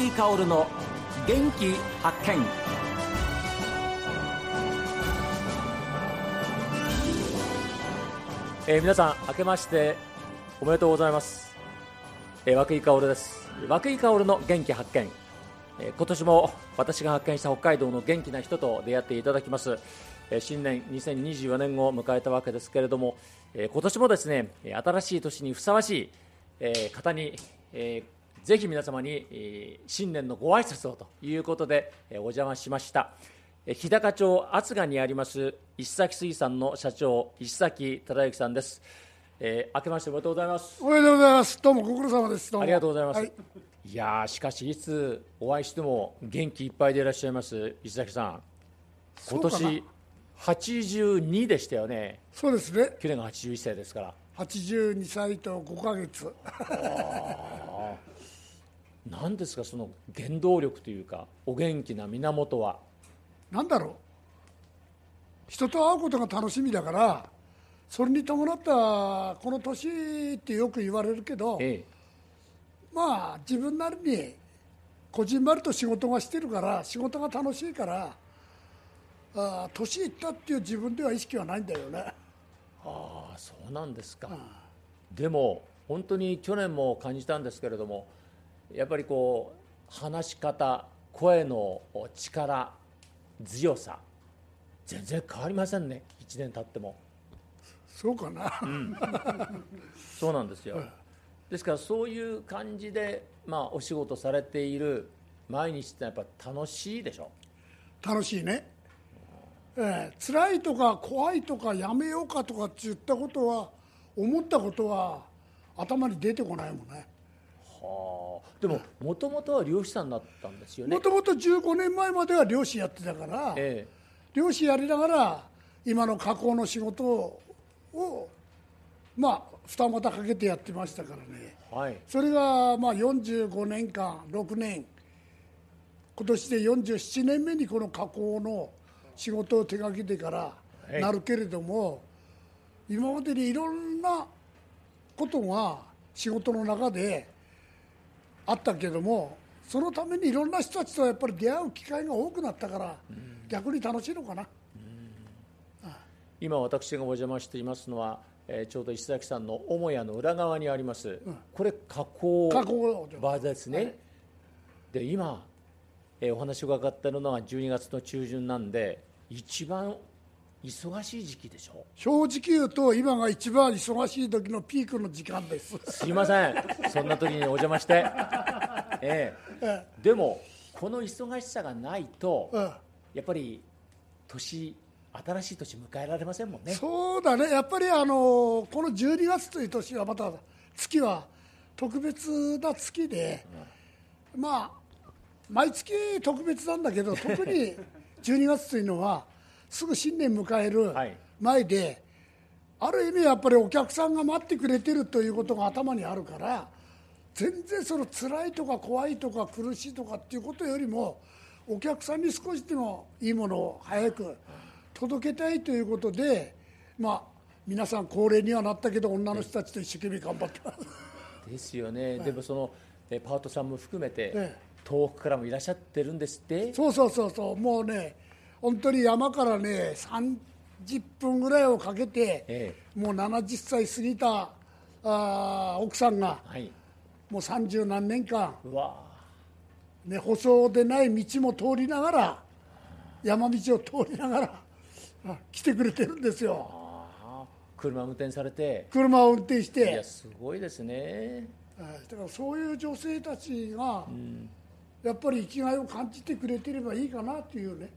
井薫の元気発見。えー、皆さん明けましておめでとうございます、えー、涌井薫です。涌井薫の元気発見、えー、今年も私が発見した北海道の元気な人と出会っていただきます、えー、新年2024年を迎えたわけですけれども、えー、今年もですね新しい年にふさわしい、えー、方に、えー、ぜひ皆様に、えー、新年のご挨拶をということで、えー、お邪魔しました。日高町厚賀にあります石崎水産の社長石崎忠之さんです、えー、明けましておめでとうございます。おめでとうございます。どうもご苦労様です。ありがとうございます、はい、いやしかしいつお会いしても元気いっぱいでいらっしゃいます石崎さん。今年82でしたよね。そうですね。去年が81歳ですから。82歳と5か月何ですかその原動力というかお元気な源は。なんだろう。人と会うことが楽しみだからそれに伴ったこの年ってよく言われるけど、ええ、まあ自分なりにこじんまりと仕事がしてるから仕事が楽しいからあ年いったっていう自分では意識はないんだよね。ああそうなんですか、でも本当に去年も感じたんですけれどもやっぱりこう話し方声の力強さ全然変わりませんね。1年経っても。そうかな、うん、そうなんですよ、ですからそういう感じで、まあ、お仕事されている毎日ってやっぱ楽しいでしょ。楽しいね、えー、辛いとか怖いとかやめようかとかって言ったことは思ったことは頭に出てこないもんねはあ、でももともとは漁師さんだったんですよね。もともと15年前までは漁師やってたから、ええ、漁師やりながら今の加工の仕事をまあ二股かけてやってましたからね、はい、それがまあ45年間6年今年で47年目にこの加工の仕事を手がけてからなるけれども、はい、今までにいろんなことが仕事の中であったけどもそのためにいろんな人たちとやっぱり出会う機会が多くなったから、逆に楽しいのかな、今私がお邪魔していますのは、えー、ちょうど石崎さんの母屋の裏側にあります、うん、これ加工場。ですね、はい、で今、えー、お話を伺っているのが12月の中旬なんで一番忙しい時期でしょ？正直言うと今が一番忙しい時のピークの時間です。すいません。そんな時にお邪魔して、ええ。でもこの忙しさがないと、やっぱり年新しい年迎えられませんもんね。そうだね。やっぱりあのこの12月という年はまた月は特別な月で、うん、まあ毎月特別なんだけど特に12月というのはすぐ新年迎える前で、はい、ある意味やっぱりお客さんが待ってくれてるということが頭にあるから全然その辛いとか怖いとか苦しいとかっていうことよりもお客さんに少しでもいいものを早く届けたいということでまあ皆さん高齢にはなったけど女の人たちと一生懸命頑張ってます。ですよね、でもそのパートさんも含めて、遠くからもいらっしゃってるんですって？そうそうそうそう。もうね本当に山からね30分ぐらいをかけて、ええ、もう70歳過ぎたあ奥さんが、はい、もう三十何年間ね、舗装でない道も通りながら山道を通りながら来てくれてるんですよ。車運転されて。車を運転して。いやすごいですね。だからそういう女性たちが、うん、やっぱり生きがいを感じてくれてればいいかなっていうね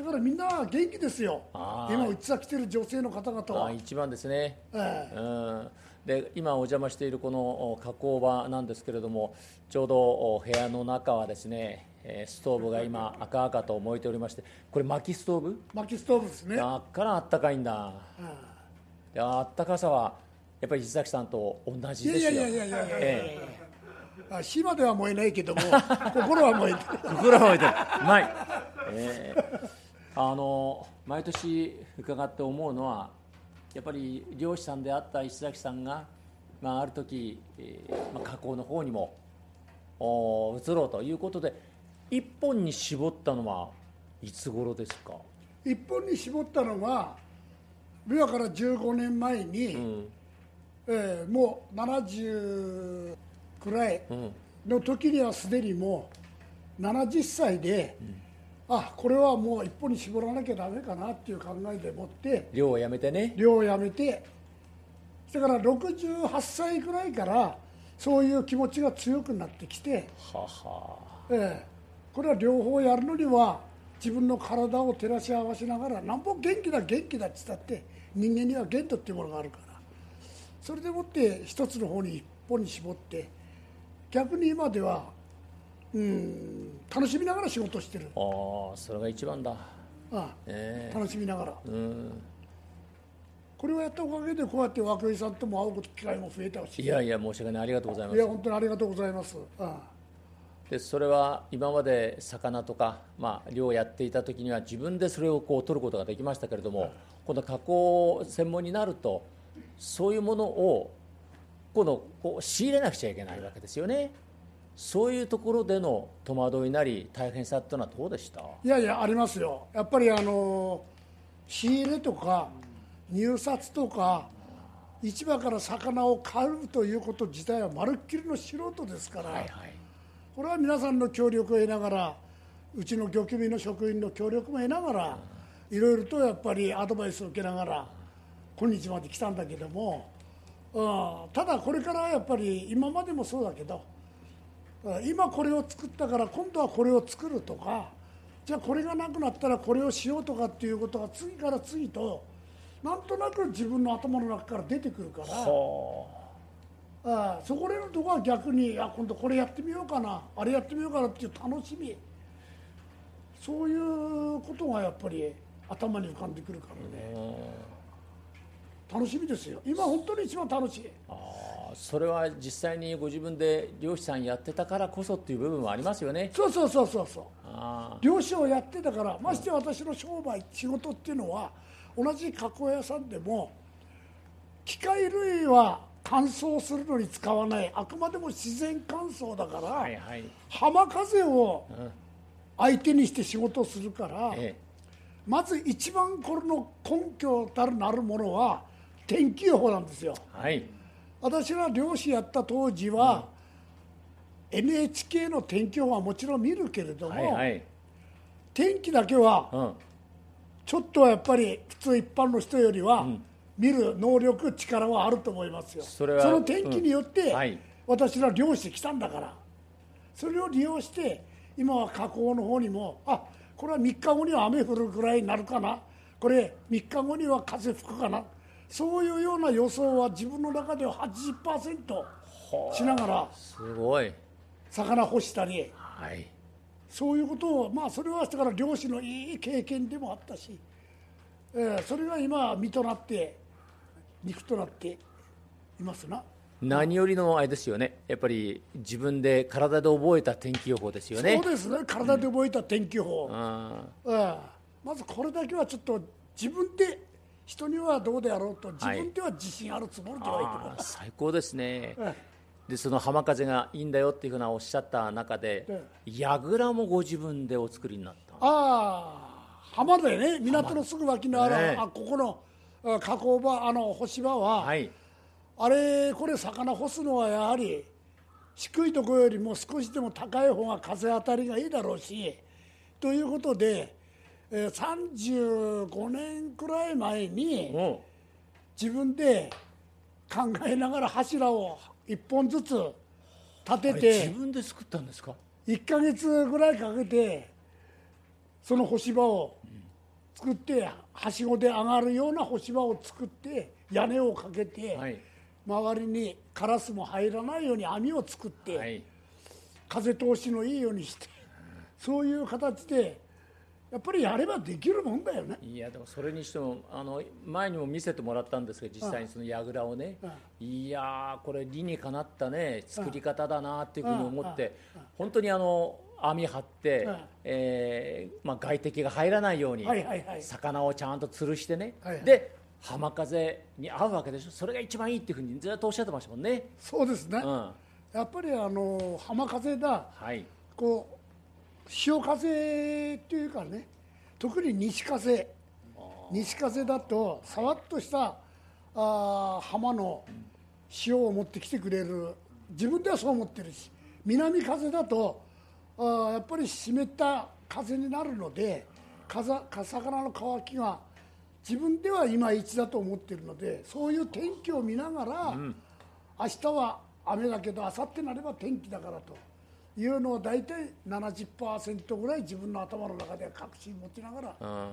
だからみんな元気ですよ、今、うちさ来てる女性の方々は。一番ですね、えー、うん。で今、お邪魔しているこの加工場なんですけれども、ちょうど部屋の中はですね、ストーブが今、赤々と燃えておりまして、これ、薪ストーブ？薪ストーブですね。だからあったかいんだ、うん、あったかさは、やっぱり石崎さんと同じですよ。いやいやいやいやいや、ええ、火までは燃えないけども、心は燃えてる。心は燃えてる、うまい。えーあの毎年伺って思うのはやっぱり漁師さんであった石崎さんが、まあ、ある時、えーまあ、河口の方にもお移ろうということで一本に絞ったのはいつ頃ですか、一本に絞ったのが今から15年前に、うん。えーもう70くらいうん、の時にはすでにもう70歳で、あこれはもう一本に絞らなきゃだめかなっていう考えでもって寮をやめてね。寮を辞めてそれから68歳くらいからそういう気持ちが強くなってきて、はは。ええこれは両方やるのには自分の体を照らし合わせながらなんぼ元気だ元気だって言ったって人間には限度っていうものがあるから。それでもって一つの方に一本に絞って逆に今ではうん。楽しみながら仕事してる。ああそれが一番だ。あえあ楽しみながら。えうん。これをやったおかげでこうやって涌井さんとも会うこと機会も増えたし。いやいや申し訳ない。ありがとうございまいやす本当にありがとうございます。あでそれは今まで魚とか、まあ、漁をやっていた時には自分でそれをこう取ることができましたけれども今度加工専門になるとそういうものを今度こう仕入れなくちゃいけないわけですよねそういうところでの戸惑いなり大変さっていうのはどうでした？いやいやありますよ。やっぱりあの仕入れとか入札とか市場から魚を買うということ自体はまるっきりの素人ですから、はいこれは皆さんの協力を得ながらうちの漁協の職員の協力も得ながらいろいろとやっぱりアドバイスを受けながら今日まで来たんだけども、うん、ただこれからやっぱり今までもそうだけどうん今これを作ったから今度はこれを作るとかじゃあこれがなくなったらこれをしようとかっていうことが次から次となんとなく自分の頭の中から出てくるから。はあ。あそこらのとこは逆にあ今度これやってみようかなあれやってみようかなっていう楽しみ。そういうことがやっぱり頭に浮かんでくるからね。楽しみですよ。今本当に一番楽しいそれは実際にご自分で漁師さんやってたからこそっていう部分はありますよね。そうそうそうそうそう。あ漁師をやってたからまして私の商売仕事っていうのは同じ加工屋さんでも機械類は乾燥するのに使わない。あくまでも自然乾燥だから、あはいはい。浜風をうん。相手にして仕事をするから、えまず一番これの根拠たるなるものは天気予報なんですよ。えはい私が漁師やった当時は、NHK の天気予報はもちろん見るけれども、はいはい。天気だけはうん。ちょっとはやっぱり普通一般の人よりはん。見る能力力はあると思いますよ。その天気によって、うん。はい。私ら漁師来たんだから。それを利用して今は河口の方にもあこれは3日後には雨降るぐらいになるかな。これ3日後には風吹くかなそういうような予想は自分の中では80%しながらすごい。魚干したりはい。そういうことをまあそれはだから漁師のいい経験でもあったし、えーそれが今身となって肉となっていますな。何よりのあれですよね。やっぱり自分で体で覚えた天気予報ですよね。そうですね。体で覚えた天気予報、あええまずこれだけはちょっと自分で人にはどうであろうと自分では自信あるつもりではいてあます、最高ですね。えでその浜風がいいんだよっていうふうなおっしゃった中でえ櫓もご自分でお作りになったああ浜でね港のすぐ脇のある、ねあここのあ河口場あの干し場は、はい。あれこれ魚干すのはやはり低いところよりも少しでも高い方が風当たりがいいだろうしということで、えー35年くらい前にお自分で考えながら柱を1本ずつ立てあれ自て分で作ったんですか？1ヶ月ぐらいかけてその干し場を作ってはしごで上がるような干し場を作って屋根をかけて、はい。周りにカラスも入らないように網を作って、はい。風通しのいいようにしてそういう形でやっぱりやればできるもんだよね。いやでもそれにしてもあの前にも見せてもらったんですけど実際にその櫓をねいやーこれ理にかなったね作り方だなっていうふうに思って本当にあの網張ってうん、えーまあ、外敵が入らないように魚をちゃんと吊るしてね。で浜風に合うわけでしょ。それが一番いいっていうふうにずっとおっしゃってましたもんね。そうですね、うん。やっぱりあの浜風だ。はい。こう潮風っていうかね特に西風。西風だとさわっとしたあー浜の潮を持ってきてくれる。自分ではそう思ってるし南風だとあーやっぱり湿った風になるので魚の乾きが自分ではいまいちだと思ってるのでそういう天気を見ながら、明日は雨だけど明後日になれば天気だからというのを大体70%ぐらい自分の頭の中では確信持ちながらうん。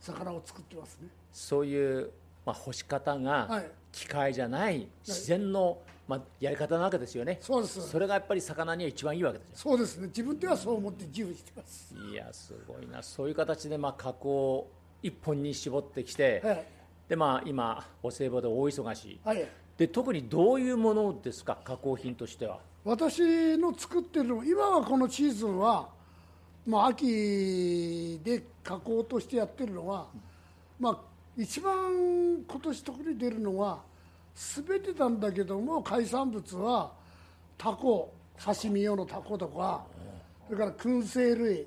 魚を作ってますね。そういう、まあ、干し方がはい。機械じゃない自然の、まあ、やり方なわけですよね。そうです。それがやっぱり魚には一番いいわけですよ。そうですね。自分ではそう思って自負してます。いやすごいな。そういう形でまあ加工一本に絞ってきて、はい。でまあ今お歳暮で大忙し。はい。で特にどういうものですか加工品としては？私の作ってるの今はこのシーズンは、まあ、秋で加工としてやってるのは、まあ、一番今年特に出るのは全てなんだけども海産物はタコ刺身用のタコとかそれから燻製類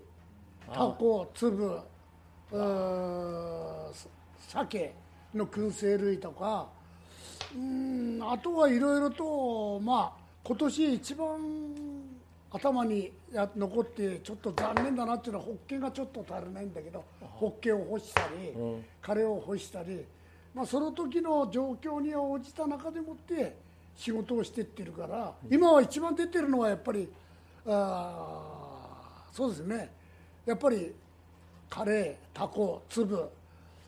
タコ粒鮭の燻製類とかうんあとはいろいろと、まあ、今年一番頭にや残ってちょっと残念だなっていうのはホッケがちょっと足りないんだけどホッケを干したり、カレーを干したり、まあ、その時の状況に応じた中でもって仕事をしていってるから、今は一番出てるのはやっぱりあーそうですね。やっぱりカレータコ粒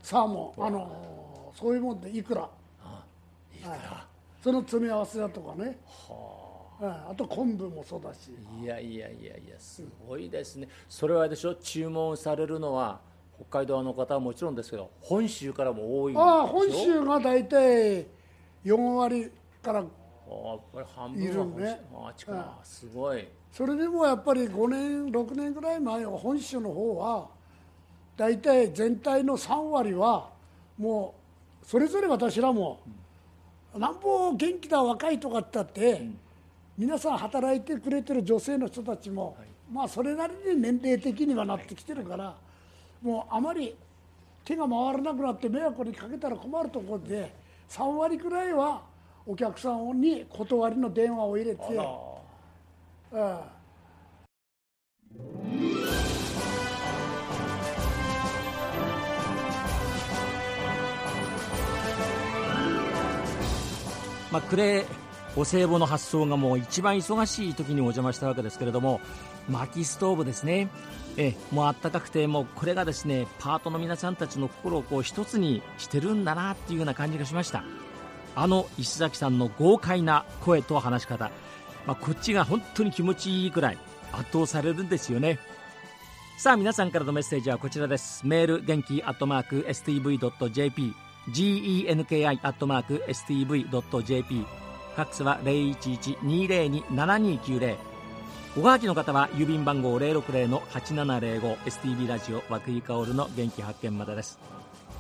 サーモンあのそういうもんでいくら。いいから、その詰め合わせだとかね、はいあと昆布もそうだし。いやいやいやいやすごいですね。それはでしょ？注文されるのは北海道の方はもちろんですけど本州からも多いああ本州が大体4割からあやっぱり半分は本州いるね。あちからすごい。それでもやっぱり5年6年ぐらい前は本州の方は大体全体の3割はもうそれぞれ私らもなんぼ元気だ若いとかって言ったって、皆さん働いてくれてる女性の人たちも、まあそれなりに年齢的にはなってきてるからもうあまり手が回らなくなって迷惑にかけたら困るところで3割くらいはお客さんに断りの電話を入れて。うんまあ、クレーお歳暮の発送がもう一番忙しい時にお邪魔したわけですけれども薪ストーブですね。えもうあったかくてもうこれがですねパートの皆さんたちの心をこう一つにしてるんだなっていうような感じがしました。あの石崎さんの豪快な声と話し方、まあ、こっちが本当に気持ちいいくらい圧倒されるんですよね。さあ皆さんからのメッセージはこちらです。メール元気アットマーク STV.jp genki アットマーク STV.jp ファックスは011-202-7290おはがきの方は郵便番号 060-8705STB ラジオ和久井薫の元気発見までです。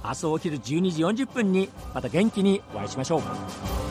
明日お昼12時40分にまた元気にお会いしましょう。